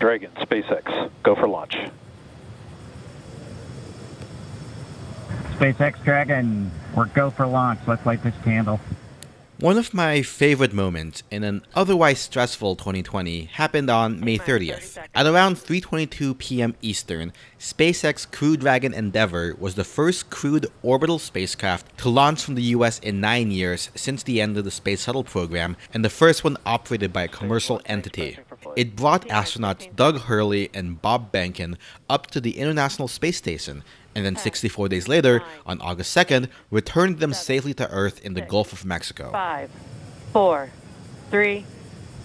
Dragon, SpaceX, go for launch. SpaceX Dragon, we're go for launch. Let's light this candle. One of my favorite moments in an otherwise stressful 2020 happened on May 30th. At around 3:22 p.m. Eastern, SpaceX Crew Dragon Endeavour was the first crewed orbital spacecraft to launch from the US in 9 years since the end of the Space Shuttle program and the first one operated by a commercial entity. It brought astronauts Doug Hurley and Bob Behnken up to the International Space Station and then 64 days later, on August 2nd, returned them safely to Earth in the Gulf of Mexico. Five, four, three,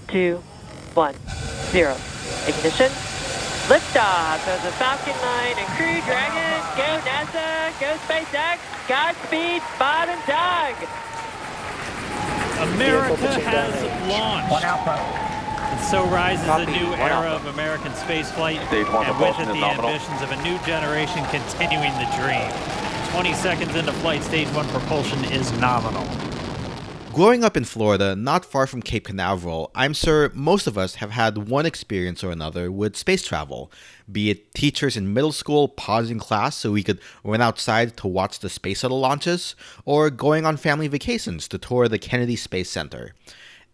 two, one, zero. Ignition. Liftoff of the Falcon 9 and Crew Dragon. Go NASA, go SpaceX, Godspeed, Bob and Doug. America has launched. One Alpha. And so rises a new era of American spaceflight, and with it the nominal. ambitions of a new generation continuing the dream. 20 seconds into flight, stage one propulsion is nominal. Growing up in Florida, not far from Cape Canaveral, I'm sure most of us have had one experience or another with space travel. Be it teachers in middle school pausing class so we could run outside to watch the space shuttle launches, or going on family vacations to tour the Kennedy Space Center.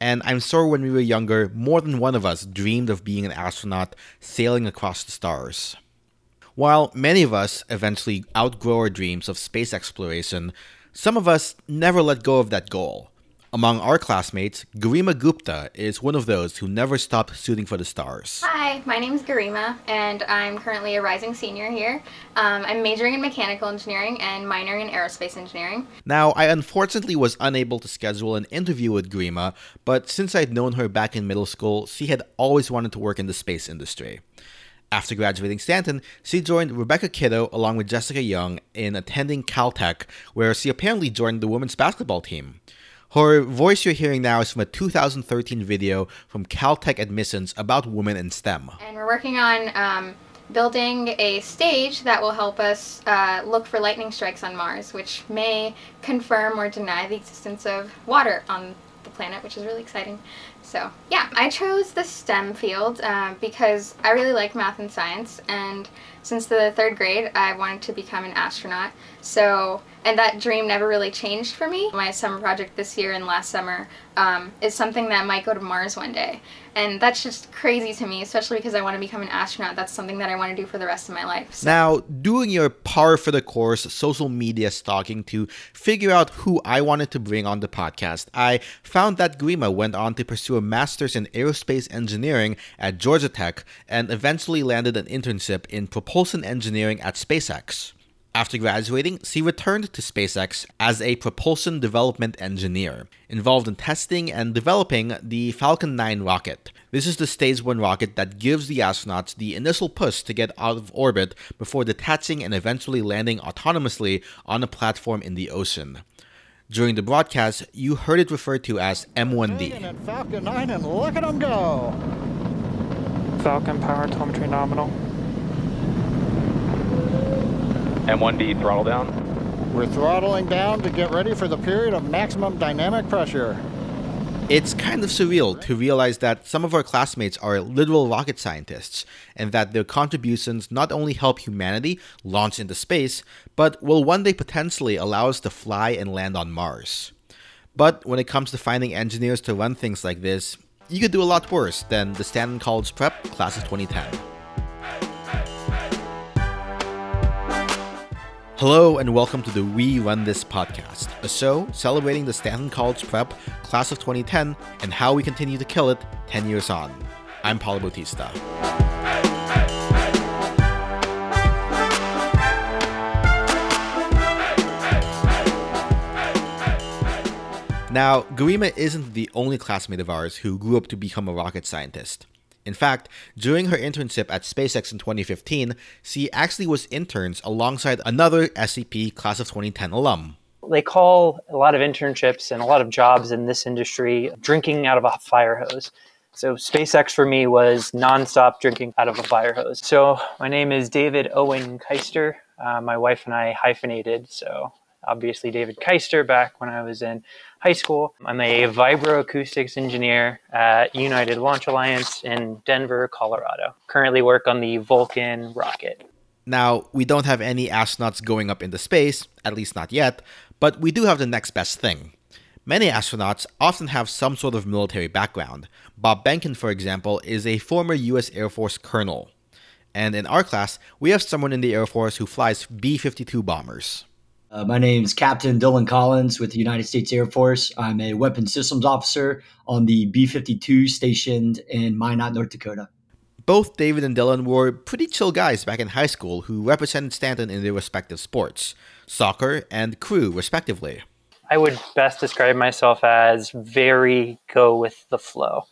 And I'm sure when we were younger, more than one of us dreamed of being an astronaut sailing across the stars. While many of us eventually outgrow our dreams of space exploration, some of us never let go of that goal. Among our classmates, Garima Gupta is one of those who never stopped shooting for the stars. Hi, my name is Garima, and I'm currently a rising senior here. Um, I'm majoring in mechanical engineering and minoring in aerospace engineering. Now, I unfortunately was unable to schedule an interview with Garima, but since I'd known her back in middle school, she had always wanted to work in the space industry. After graduating Stanton, she joined Rebecca Kiddo along with Jessica Young in attending Caltech, where she apparently joined the women's basketball team. Her voice you're hearing now is from a 2013 video from Caltech admissions about women in STEM. And we're working on um, building a stage that will help us uh, look for lightning strikes on Mars, which may confirm or deny the existence of water on the planet, which is really exciting. So, yeah, I chose the STEM field uh, because I really like math and science, and since the third grade, I wanted to become an astronaut. So, and that dream never really changed for me. My summer project this year and last summer um, is something that might go to Mars one day. And that's just crazy to me, especially because I want to become an astronaut. That's something that I want to do for the rest of my life. So. Now, doing your par for the course social media stalking to figure out who I wanted to bring on the podcast, I found that Garima went on to pursue a master's in aerospace engineering at Georgia Tech and eventually landed an internship in propulsion engineering at SpaceX. After graduating, she returned to SpaceX as a propulsion development engineer, involved in testing and developing the Falcon 9 rocket. This is the stage 1 rocket that gives the astronauts the initial push to get out of orbit before detaching and eventually landing autonomously on a platform in the ocean. During the broadcast, you heard it referred to as M1D. Falcon 9, and look at them go. Falcon power telemetry nominal. M1D throttle down. We're throttling down to get ready for the period of maximum dynamic pressure. It's kind of surreal to realize that some of our classmates are literal rocket scientists, and that their contributions not only help humanity launch into space, but will one day potentially allow us to fly and land on Mars. But when it comes to finding engineers to run things like this, you could do a lot worse than the Stanton College Prep class of 2010. Hello and welcome to the We Run This podcast, a show celebrating the Stanton College Prep class of 2010 and how we continue to kill it 10 years on. I'm Paulo Bautista. Now, Garima isn't the only classmate of ours who grew up to become a rocket scientist. In fact, during her internship at SpaceX in 2015, she actually was interns alongside another SCP Class of 2010 alum. They call a lot of internships and a lot of jobs in this industry drinking out of a fire hose. So SpaceX for me was nonstop drinking out of a fire hose. So my name is David Owen Keister. Uh, my wife and I hyphenated, so obviously David Keister back when I was in high school. I'm a vibroacoustics engineer at United Launch Alliance in Denver, Colorado. Currently work on the Vulcan rocket. Now, we don't have any astronauts going up into space, at least not yet, but we do have the next best thing. Many astronauts often have some sort of military background. Bob Behnken, for example, is a former US Air Force colonel. And in our class, we have someone in the Air Force who flies B 52 bombers. Uh, my name is Captain Dylan Collins with the United States Air Force. I'm a weapons systems officer on the B 52 stationed in Minot, North Dakota. Both David and Dylan were pretty chill guys back in high school who represented Stanton in their respective sports soccer and crew, respectively. I would best describe myself as very go with the flow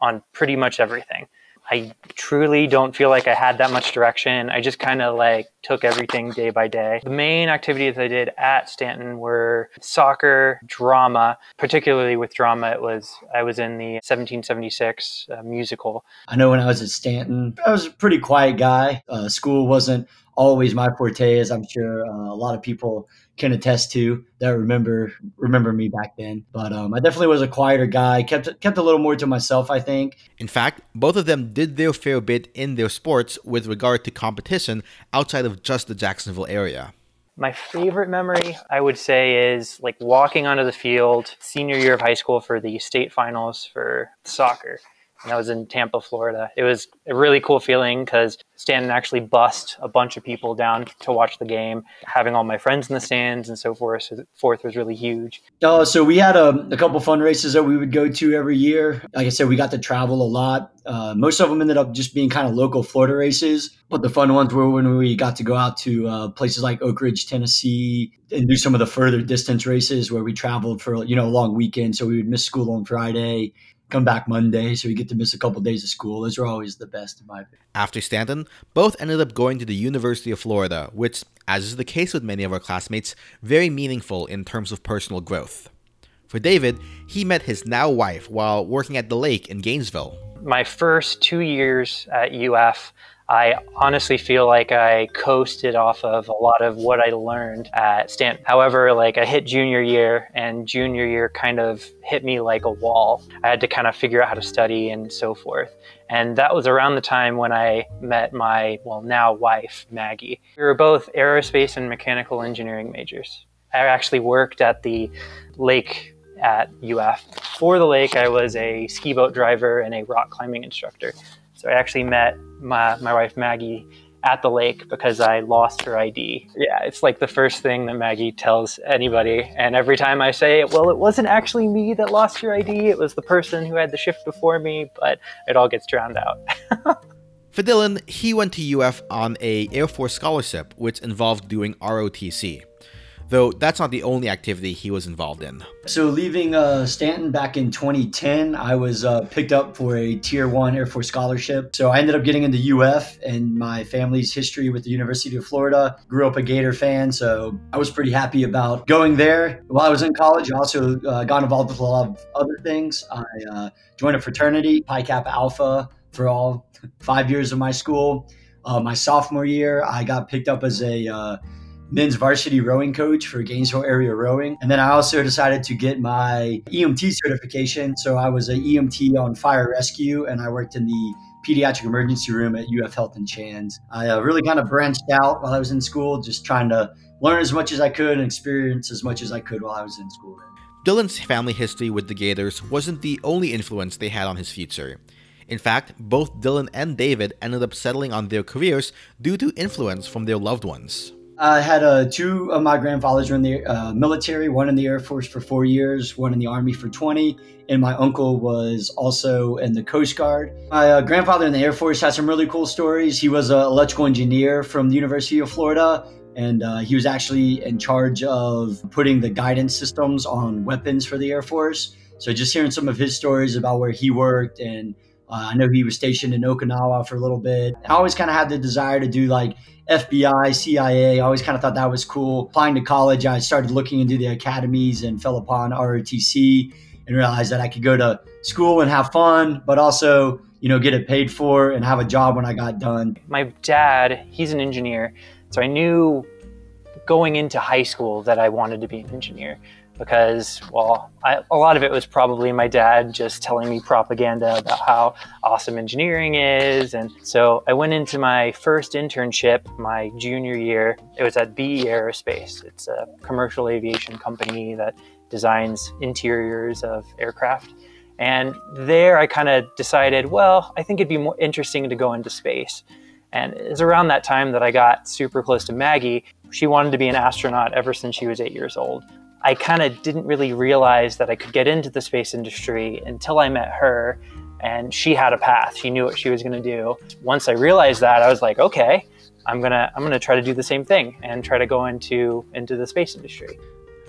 on pretty much everything. I truly don't feel like I had that much direction. I just kind of like took everything day by day. The main activities I did at Stanton were soccer, drama, particularly with drama. It was, I was in the 1776 uh, musical. I know when I was at Stanton, I was a pretty quiet guy. Uh, school wasn't always my forte, as I'm sure uh, a lot of people can attest to that remember remember me back then. But um, I definitely was a quieter guy. kept kept a little more to myself. I think. In fact, both of them did their fair bit in their sports with regard to competition outside of just the Jacksonville area. My favorite memory, I would say, is like walking onto the field senior year of high school for the state finals for soccer and that was in Tampa, Florida. It was a really cool feeling because Stanton actually bussed a bunch of people down to watch the game. Having all my friends in the stands and so forth, so forth was really huge. Uh, so we had a, a, couple fun races that we would go to every year. Like I said, we got to travel a lot. Uh, most of them ended up just being kind of local Florida races, but the fun ones were when we got to go out to uh, places like Oak Ridge, Tennessee, and do some of the further distance races where we traveled for you know a long weekend. So we would miss school on Friday come back Monday, so we get to miss a couple of days of school. Those are always the best, in my opinion. After Stanton, both ended up going to the University of Florida, which, as is the case with many of our classmates, very meaningful in terms of personal growth. For David, he met his now wife while working at the lake in Gainesville. My first two years at UF, I honestly feel like I coasted off of a lot of what I learned at Stanton. However, like I hit junior year, and junior year kind of hit me like a wall. I had to kind of figure out how to study and so forth. And that was around the time when I met my, well, now wife, Maggie. We were both aerospace and mechanical engineering majors. I actually worked at the lake at UF. For the lake, I was a ski boat driver and a rock climbing instructor. So I actually met my, my wife Maggie at the lake because I lost her ID. Yeah, it's like the first thing that Maggie tells anybody. And every time I say, well, it wasn't actually me that lost your ID, it was the person who had the shift before me, but it all gets drowned out. For Dylan, he went to UF on a Air Force scholarship, which involved doing ROTC though that's not the only activity he was involved in. So, leaving uh, Stanton back in 2010, I was uh, picked up for a Tier 1 Air Force scholarship. So, I ended up getting into UF and my family's history with the University of Florida. Grew up a Gator fan, so I was pretty happy about going there. While I was in college, I also uh, got involved with a lot of other things. I uh, joined a fraternity, Pi Kappa Alpha, for all five years of my school. Uh, my sophomore year, I got picked up as a uh, men's varsity rowing coach for Gainesville area rowing. And then I also decided to get my EMT certification. So I was an EMT on fire rescue and I worked in the pediatric emergency room at UF Health and Shands. I uh, really kind of branched out while I was in school, just trying to learn as much as I could and experience as much as I could while I was in school. Dylan's family history with the Gators wasn't the only influence they had on his future. In fact, both Dylan and David ended up settling on their careers due to influence from their loved ones. I had uh, two of my grandfathers were in the uh, military, one in the Air Force for four years, one in the Army for 20, and my uncle was also in the Coast Guard. My uh, grandfather in the Air Force had some really cool stories. He was an electrical engineer from the University of Florida, and uh, he was actually in charge of putting the guidance systems on weapons for the Air Force. So just hearing some of his stories about where he worked and uh, I know he was stationed in Okinawa for a little bit. I always kind of had the desire to do like FBI, CIA. I always kind of thought that was cool. Applying to college, I started looking into the academies and fell upon ROTC and realized that I could go to school and have fun, but also, you know, get it paid for and have a job when I got done. My dad, he's an engineer. So I knew going into high school that I wanted to be an engineer because, well, I, a lot of it was probably my dad just telling me propaganda about how awesome engineering is. And so I went into my first internship my junior year. It was at BE Aerospace, it's a commercial aviation company that designs interiors of aircraft. And there I kind of decided, well, I think it'd be more interesting to go into space. And it's around that time that I got super close to Maggie. She wanted to be an astronaut ever since she was eight years old. I kind of didn't really realize that I could get into the space industry until I met her and she had a path. She knew what she was going to do. Once I realized that, I was like, okay, I'm going to I'm going to try to do the same thing and try to go into into the space industry.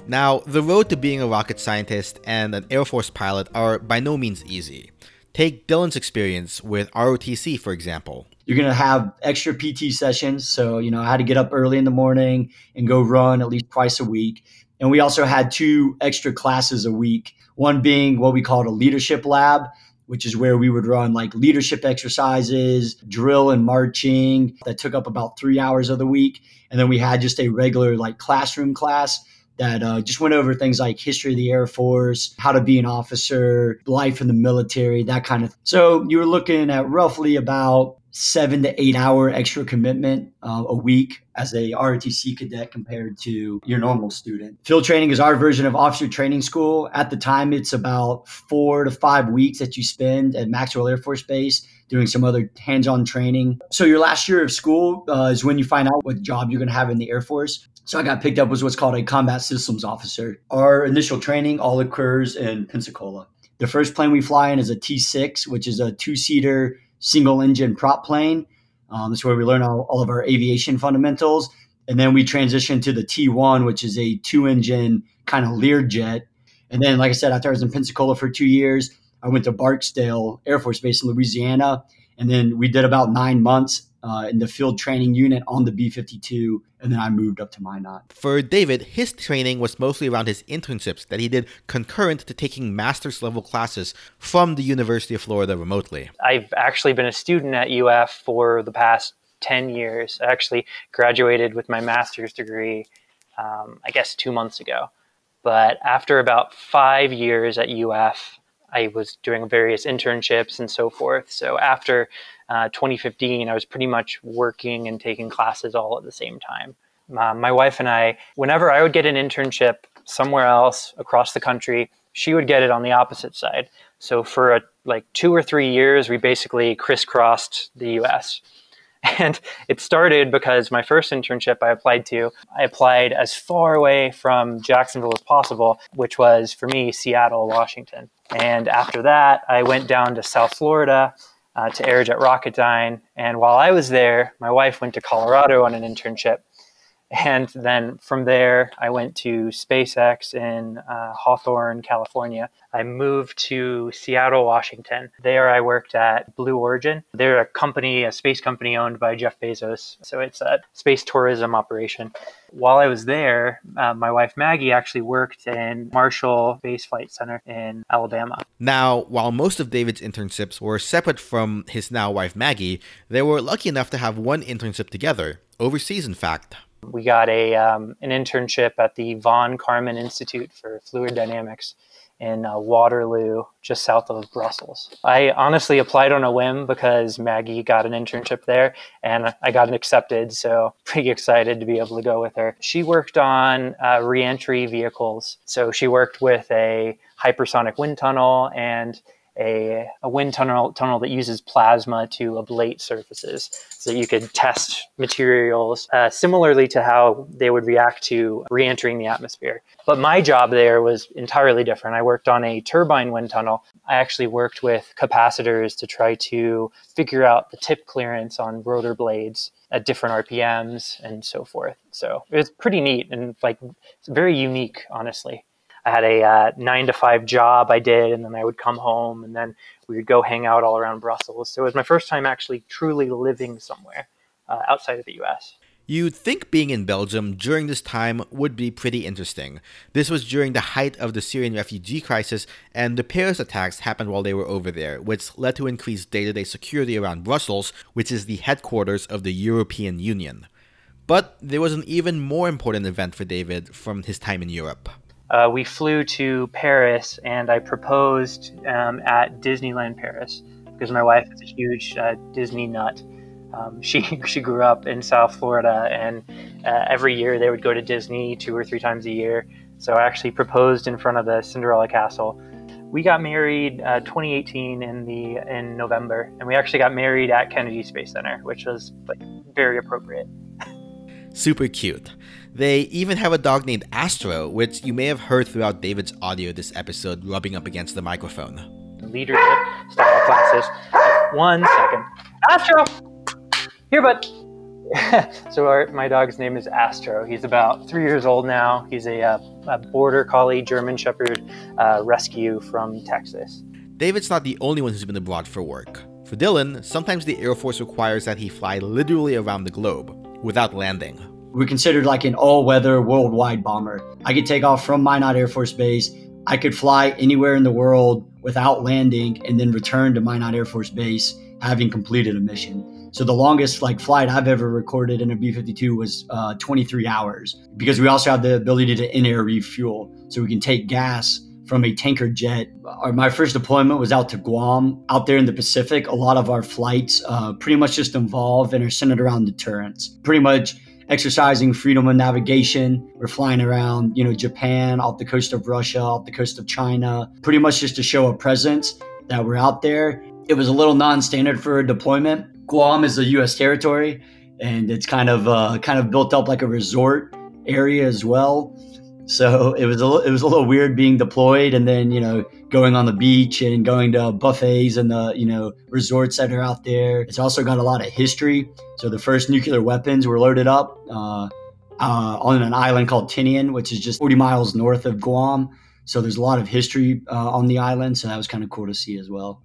Now, the road to being a rocket scientist and an Air Force pilot are by no means easy. Take Dylan's experience with ROTC, for example. You're going to have extra PT sessions. So, you know, I had to get up early in the morning and go run at least twice a week. And we also had two extra classes a week, one being what we called a leadership lab, which is where we would run like leadership exercises, drill and marching that took up about three hours of the week. And then we had just a regular like classroom class that uh, just went over things like history of the Air Force, how to be an officer, life in the military, that kind of. So you were looking at roughly about seven to eight hour extra commitment uh, a week as a ROTC cadet compared to your normal student. Field training is our version of officer training school. At the time, it's about four to five weeks that you spend at Maxwell Air Force Base doing some other hands on training. So, your last year of school uh, is when you find out what job you're going to have in the Air Force. So I got picked up as what's called a combat systems officer. Our initial training all occurs in Pensacola. The first plane we fly in is a T 6, which is a two seater single engine prop plane. Um, that's where we learn all, all of our aviation fundamentals. And then we transition to the T1, which is a two engine kind of Learjet. And then, like I said, after I was in Pensacola for two years, I went to Barksdale Air Force Base in Louisiana. And then we did about nine months uh, in the field training unit on the B 52, and then I moved up to Minot. For David, his training was mostly around his internships that he did concurrent to taking master's level classes from the University of Florida remotely. I've actually been a student at UF for the past 10 years. I actually graduated with my master's degree, um, I guess, two months ago. But after about five years at UF, I was doing various internships and so forth. So after uh, 2015, I was pretty much working and taking classes all at the same time. Uh, my wife and I, whenever I would get an internship somewhere else across the country, she would get it on the opposite side. So for a, like two or three years, we basically crisscrossed the U.S. And it started because my first internship I applied to, I applied as far away from Jacksonville as possible, which was for me Seattle, Washington. And after that, I went down to South Florida uh, to Aerojet Rocketdyne. And while I was there, my wife went to Colorado on an internship. And then from there, I went to SpaceX in uh, Hawthorne, California. I moved to Seattle, Washington. There, I worked at Blue Origin. They're a company, a space company owned by Jeff Bezos. So it's a space tourism operation. While I was there, uh, my wife Maggie actually worked in Marshall Space Flight Center in Alabama. Now, while most of David's internships were separate from his now wife Maggie, they were lucky enough to have one internship together, overseas, in fact. We got a um, an internship at the Von Karman Institute for Fluid Dynamics in uh, Waterloo, just south of Brussels. I honestly applied on a whim because Maggie got an internship there and I got accepted, so pretty excited to be able to go with her. She worked on uh, reentry vehicles, so she worked with a hypersonic wind tunnel and a, a wind tunnel, tunnel that uses plasma to ablate surfaces so that you could test materials uh, similarly to how they would react to re entering the atmosphere. But my job there was entirely different. I worked on a turbine wind tunnel. I actually worked with capacitors to try to figure out the tip clearance on rotor blades at different RPMs and so forth. So it was pretty neat and like very unique, honestly. I had a uh, nine to five job I did, and then I would come home, and then we would go hang out all around Brussels. So it was my first time actually truly living somewhere uh, outside of the U.S. You'd think being in Belgium during this time would be pretty interesting. This was during the height of the Syrian refugee crisis, and the Paris attacks happened while they were over there, which led to increased day to day security around Brussels, which is the headquarters of the European Union. But there was an even more important event for David from his time in Europe. Uh, we flew to Paris and I proposed um, at Disneyland Paris because my wife is a huge uh, Disney nut. Um, she she grew up in South Florida, and uh, every year they would go to Disney two or three times a year. So I actually proposed in front of the Cinderella Castle. We got married uh, 2018 in the in November, and we actually got married at Kennedy Space Center, which was like very appropriate. Super cute. They even have a dog named Astro, which you may have heard throughout David's audio this episode rubbing up against the microphone. Leadership style classes. One second. Astro! Here, bud. so our, my dog's name is Astro. He's about three years old now. He's a, uh, a border collie German Shepherd uh, rescue from Texas. David's not the only one who's been abroad for work. For Dylan, sometimes the Air Force requires that he fly literally around the globe without landing. We're considered like an all-weather worldwide bomber. I could take off from Minot Air Force Base. I could fly anywhere in the world without landing and then return to Minot Air Force Base having completed a mission. So the longest like flight I've ever recorded in a B-52 was uh, 23 hours because we also have the ability to in-air refuel. So we can take gas from a tanker jet. Our, my first deployment was out to Guam, out there in the Pacific. A lot of our flights uh, pretty much just involve and are centered around deterrence. Pretty much exercising freedom of navigation. We're flying around, you know, Japan, off the coast of Russia, off the coast of China, pretty much just to show a presence that we're out there. It was a little non-standard for a deployment, Guam is a U.S. territory, and it's kind of uh, kind of built up like a resort area as well. So it was a, it was a little weird being deployed and then you know going on the beach and going to buffets and the you know resorts that are out there. It's also got a lot of history. So the first nuclear weapons were loaded up uh, uh, on an island called Tinian, which is just 40 miles north of Guam. So there's a lot of history uh, on the island. So that was kind of cool to see as well.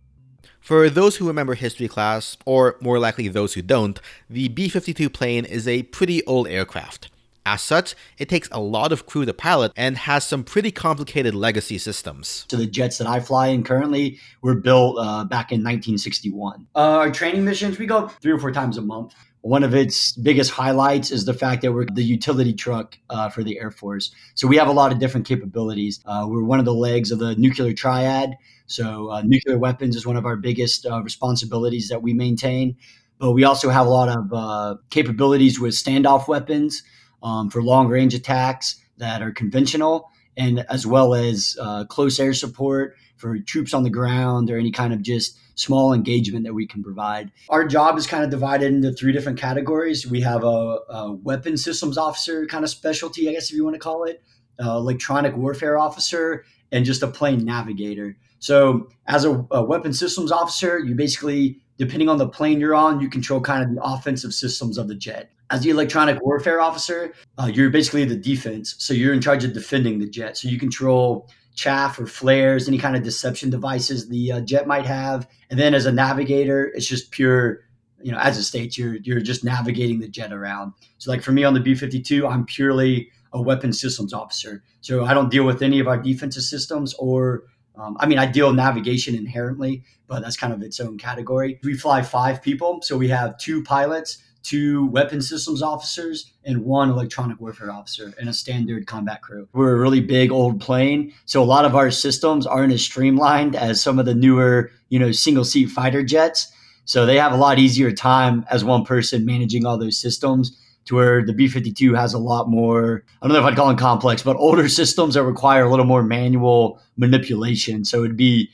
For those who remember history class, or more likely those who don't, the B 52 plane is a pretty old aircraft. As such, it takes a lot of crew to pilot and has some pretty complicated legacy systems. So the jets that I fly in currently were built uh, back in 1961. Uh, our training missions, we go three or four times a month. One of its biggest highlights is the fact that we're the utility truck uh, for the Air Force. So we have a lot of different capabilities. Uh, we're one of the legs of the nuclear triad. So uh, nuclear weapons is one of our biggest uh, responsibilities that we maintain. But we also have a lot of capabilities with standoff weapons um, for long range attacks that are conventional, and as well as uh, close air support for troops on the ground or any kind of just small engagement that we can provide. Our job is kind of divided into three different categories. We have a, a weapon systems officer kind of specialty, I guess if you want to call it, uh, electronic warfare officer, and just a plane navigator. So, as a, a weapon systems officer, you basically, depending on the plane you're on, you control kind of the offensive systems of the jet. As the electronic warfare officer, uh, you're basically the defense. So you're in charge of defending the jet. So you control chaff or flares, any kind of deception devices the uh, jet might have. And then as a navigator, it's just pure, you know, as it states, you're you're just navigating the jet around. So like for me on the B52, I'm purely a weapon systems officer. So I don't deal with any of our defensive systems or um, I mean, I deal navigation inherently, but that's kind of its own category. We fly five people, so we have two pilots, two weapon systems officers and one electronic warfare officer and a standard combat crew. We're a really big old plane, so a lot of our systems aren't as streamlined as some of the newer, you know, single seat fighter jets. So they have a lot easier time as one person managing all those systems to where the B52 has a lot more, I don't know if I'd call them complex, but older systems that require a little more manual manipulation. So it'd be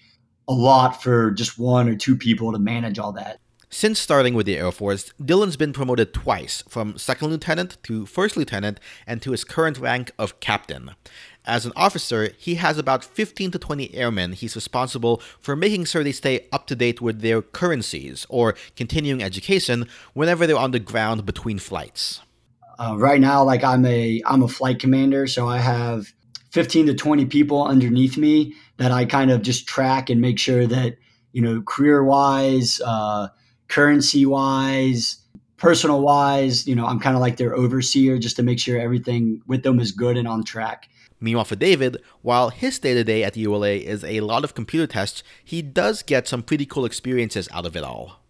a lot for just one or two people to manage all that. Since starting with the Air Force, Dylan's been promoted twice from second lieutenant to first lieutenant and to his current rank of captain. As an officer, he has about 15 to 20 airmen he's responsible for making sure they stay up to date with their currencies or continuing education whenever they're on the ground between flights. Uh, right now, like I'm a I'm a flight commander, so I have 15 to 20 people underneath me that I kind of just track and make sure that you know career wise. Uh, currency wise, personal wise, you know, I'm kind of like their overseer just to make sure everything with them is good and on track. Meanwhile, for David, while his day to day at the ULA is a lot of computer tests, he does get some pretty cool experiences out of it all.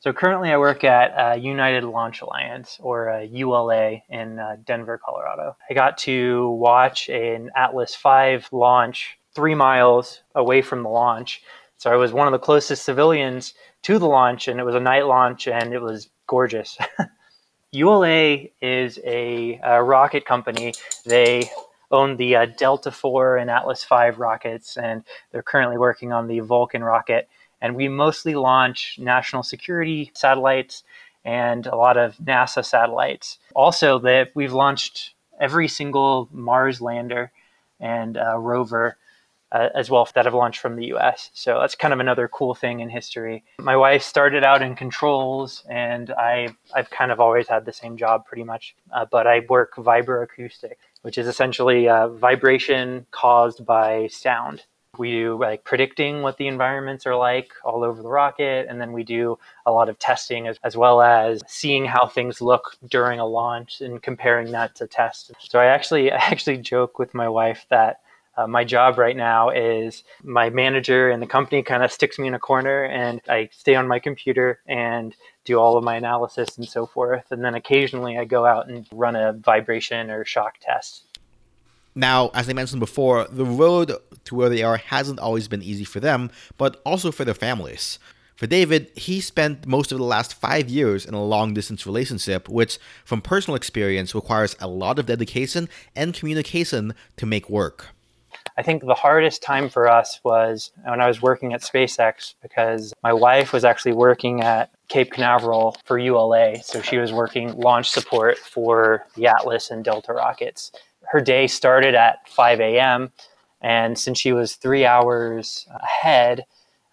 So currently, I work at uh, United Launch Alliance, or uh, ULA, in uh, Denver, Colorado. I got to watch an Atlas V launch three miles away from the launch. So I was one of the closest civilians to the launch, and it was a night launch, and it was gorgeous. ULA is a, a, rocket company. They own the uh, Delta IV and Atlas V rockets, and they're currently working on the Vulcan rocket and we mostly launch national security satellites and a lot of NASA satellites. Also, that we've launched every single Mars lander and uh, rover uh, as well that have launched from the U.S. So that's kind of another cool thing in history. My wife started out in controls, and I I've kind of always had the same job pretty much, uh, but I work vibroacoustic, which is essentially uh, vibration caused by sound. We do like predicting what the environments are like all over the rocket, and then we do a lot of testing as, as well as seeing how things look during a launch and comparing that to tests. So I actually I actually joke with my wife that uh, my job right now is my manager and the company kind of sticks me in a corner and I stay on my computer and do all of my analysis and so forth. And then occasionally I go out and run a vibration or shock test. Now, as I mentioned before, the road to where they are hasn't always been easy for them, but also for their families. For David, he spent most of the last five years in a long distance relationship, which, from personal experience, requires a lot of dedication and communication to make work. I think the hardest time for us was when I was working at SpaceX because my wife was actually working at Cape Canaveral for ULA. So she was working launch support for the Atlas and Delta rockets her day started at 5 a.m. And since she was three hours ahead,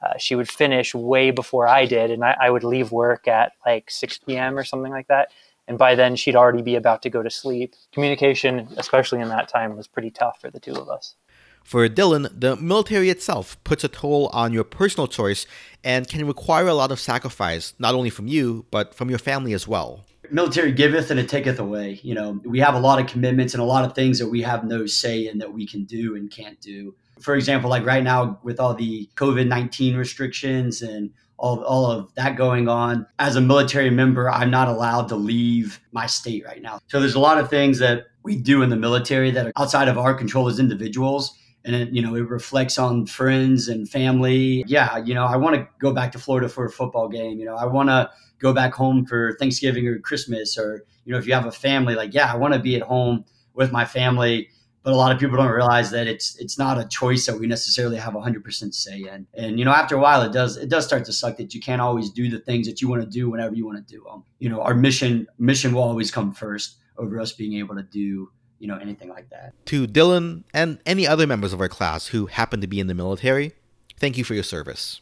uh, she would finish way before I did. And I, I would leave work at like 6 p.m. or something like that. And by then, she'd already be about to go to sleep. Communication, especially in that time, was pretty tough for the two of us. For Dylan, the military itself puts a toll on your personal choice and can require a lot of sacrifice, not only from you, but from your family as well military giveth and it taketh away. You know, we have a lot of commitments and a lot of things that we have no say in that we can do and can't do. For example, like right now with all the COVID 19 restrictions and all, all of that going on, as a military member, I'm not allowed to leave my state right now. So there's a lot of things that we do in the military that are outside of our control as individuals and it, you know it reflects on friends and family yeah you know i want to go back to florida for a football game you know i want to go back home for Thanksgiving or Christmas, or you know, if you have a family, like yeah, I want to be at home with my family. But a lot of people don't realize that it's it's not a choice that we necessarily have 100% say in. And you know, after a while, it does it does start to suck that you can't always do the things that you want to do whenever you want to do them. You know, our mission mission will always come first over us being able to do you know anything like that. To Dylan and any other members of our class who happen to be in the military, thank you for your service.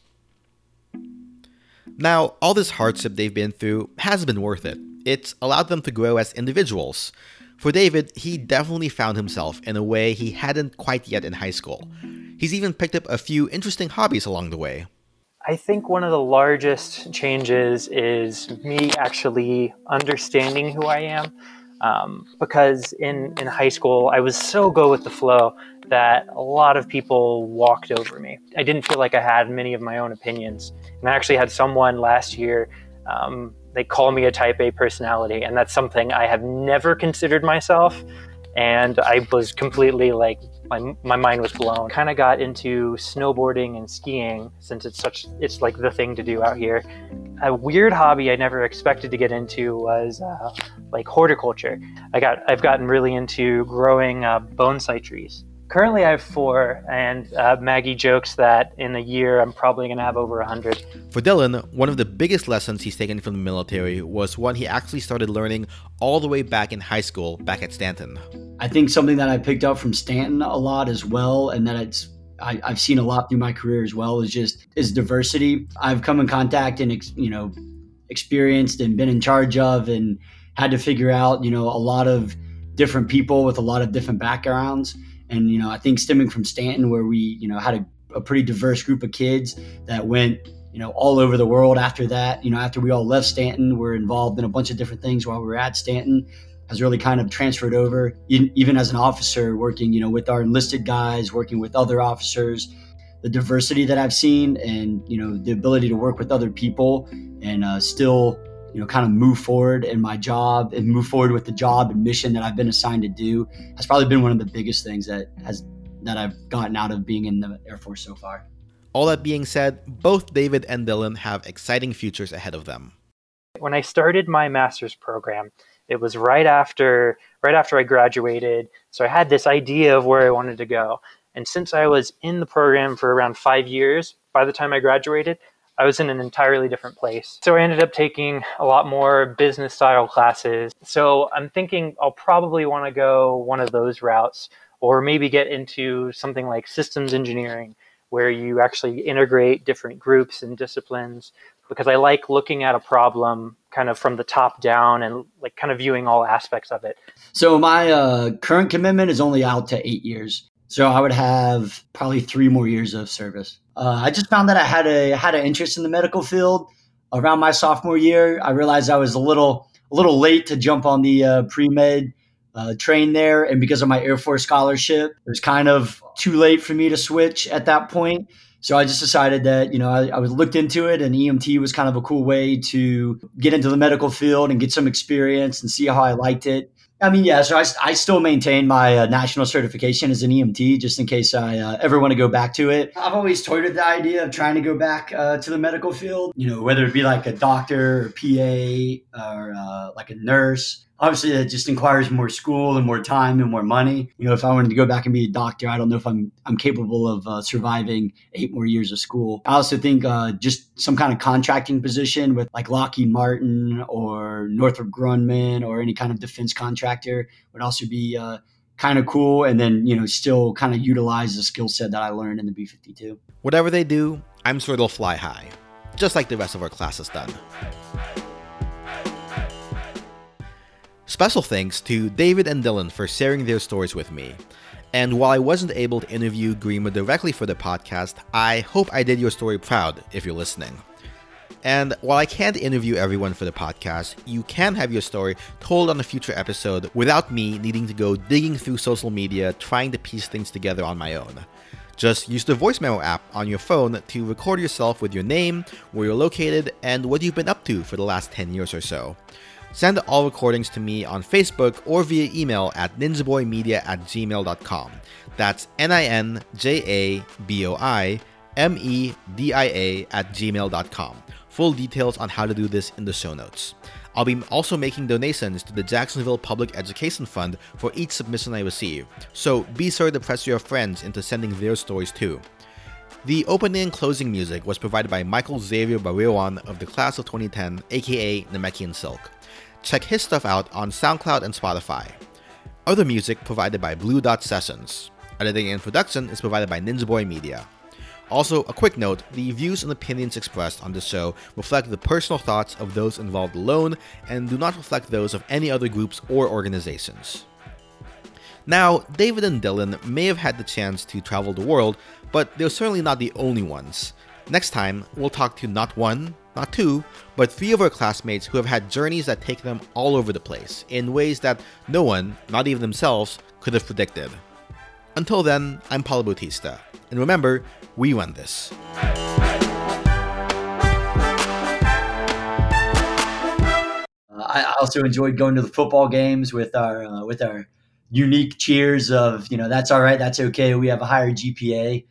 Now, all this hardship they've been through has been worth it. It's allowed them to grow as individuals. For David, he definitely found himself in a way he hadn't quite yet in high school. He's even picked up a few interesting hobbies along the way. I think one of the largest changes is me actually understanding who I am. Um, because in, in high school, I was so go with the flow that a lot of people walked over me. I didn't feel like I had many of my own opinions. And I actually had someone last year, um, they call me a type A personality, and that's something I have never considered myself. And I was completely like, my, my mind was blown. Kind of got into snowboarding and skiing since it's such, it's like the thing to do out here. A weird hobby I never expected to get into was uh, like horticulture. I got, I've gotten really into growing uh, bonsai trees. Currently, I have four, and uh, Maggie jokes that in a year I'm probably going to have over a 100. For Dylan, one of the biggest lessons he's taken from the military was one he actually started learning all the way back in high school, back at Stanton. I think something that I picked up from Stanton a lot as well, and that it's I, have seen a lot through my career as well is just is diversity. I've come in contact and you know experienced and been in charge of and had to figure out you know a lot of different people with a lot of different backgrounds and, you know, I think stemming from Stanton, where we, you know, had a, a pretty diverse group of kids that went, you know, all over the world after that. You know, after we all left Stanton, we're involved in a bunch of different things while we were at Stanton has really kind of transferred over even as an officer working you know with our enlisted guys working with other officers the diversity that I've seen and you know the ability to work with other people and uh, still you know kind of move forward in my job and move forward with the job and mission that I've been assigned to do has probably been one of the biggest things that has that I've gotten out of being in the Air Force so far. All that being said, both David and Dylan have exciting futures ahead of them. When I started my master's program, it was right after right after I graduated, so I had this idea of where I wanted to go. And since I was in the program for around 5 years, by the time I graduated, I was in an entirely different place. So I ended up taking a lot more business style classes. So I'm thinking I'll probably want to go one of those routes or maybe get into something like systems engineering where you actually integrate different groups and disciplines because I like looking at a problem kind of from the top down and like kind of viewing all aspects of it. So my uh, current commitment is only out to eight years. So I would have probably three more years of service. Uh, I just found that I had a had an interest in the medical field around my sophomore year. I realized I was a little a little late to jump on the uh, pre med uh, train there, and because of my Air Force scholarship, it was kind of too late for me to switch at that point. So I just decided that you know I, I was looked into it, and EMT was kind of a cool way to get into the medical field and get some experience and see how I liked it. I mean, yeah. So I, I still maintain my uh, national certification as an EMT, just in case I uh, ever want to go back to it. I've always toyed with the idea of trying to go back uh, to the medical field. You know, whether it be like a doctor or PA or uh, like a nurse obviously that just requires more school and more time and more money. You know, if I wanted to go back and be a doctor, I don't know if I'm I'm capable of uh, surviving eight more years of school. I also think uh, just some kind of contracting position with like Lockheed Martin or Northrop Grumman or any kind of defense contractor would also be. Uh, kind of cool and then you know still kind of utilize the skill set that i learned in the b-52 whatever they do i'm sure they'll fly high just like the rest of our class has done Special thanks to David and Dylan for sharing their stories with me. And while I wasn't able to interview Garima directly for the podcast, I hope I did your story proud if you're listening. And while I can't interview everyone for the podcast, you can have your story told on a future episode without me needing to go digging through social media trying to piece things together on my own. Just use the voice memo app on your phone to record yourself with your name, where you're located, and what you've been up to for the last 10 years or so. Send all recordings to me on Facebook or via email at ninjaboimedia at gmail.com. That's N I N J A B O I M E D I A at gmail.com. Full details on how to do this in the show notes. I'll be also making donations to the Jacksonville Public Education Fund for each submission I receive, so be sure to press your friends into sending their stories too. The opening and closing music was provided by Michael Xavier Barrewan of the class of 2010, aka Namekian Silk. Check his stuff out on SoundCloud and Spotify. Other music provided by Blue Dot Sessions. Editing and production is provided by Ninja Boi Media. Also, a quick note the views and opinions expressed on this show reflect the personal thoughts of those involved alone and do not reflect those of any other groups or organizations. Now, David and Dylan may have had the chance to travel the world, but they're certainly not the only ones. Next time, we'll talk to not one, not two, but three of our classmates who have had journeys that take them all over the place in ways that no one, not even themselves, could have predicted. Until then, I'm Paulo Bautista, and remember, we run this. I also enjoyed going to the football games with our uh, with our unique cheers of you know that's all right, that's okay. We have a higher GPA.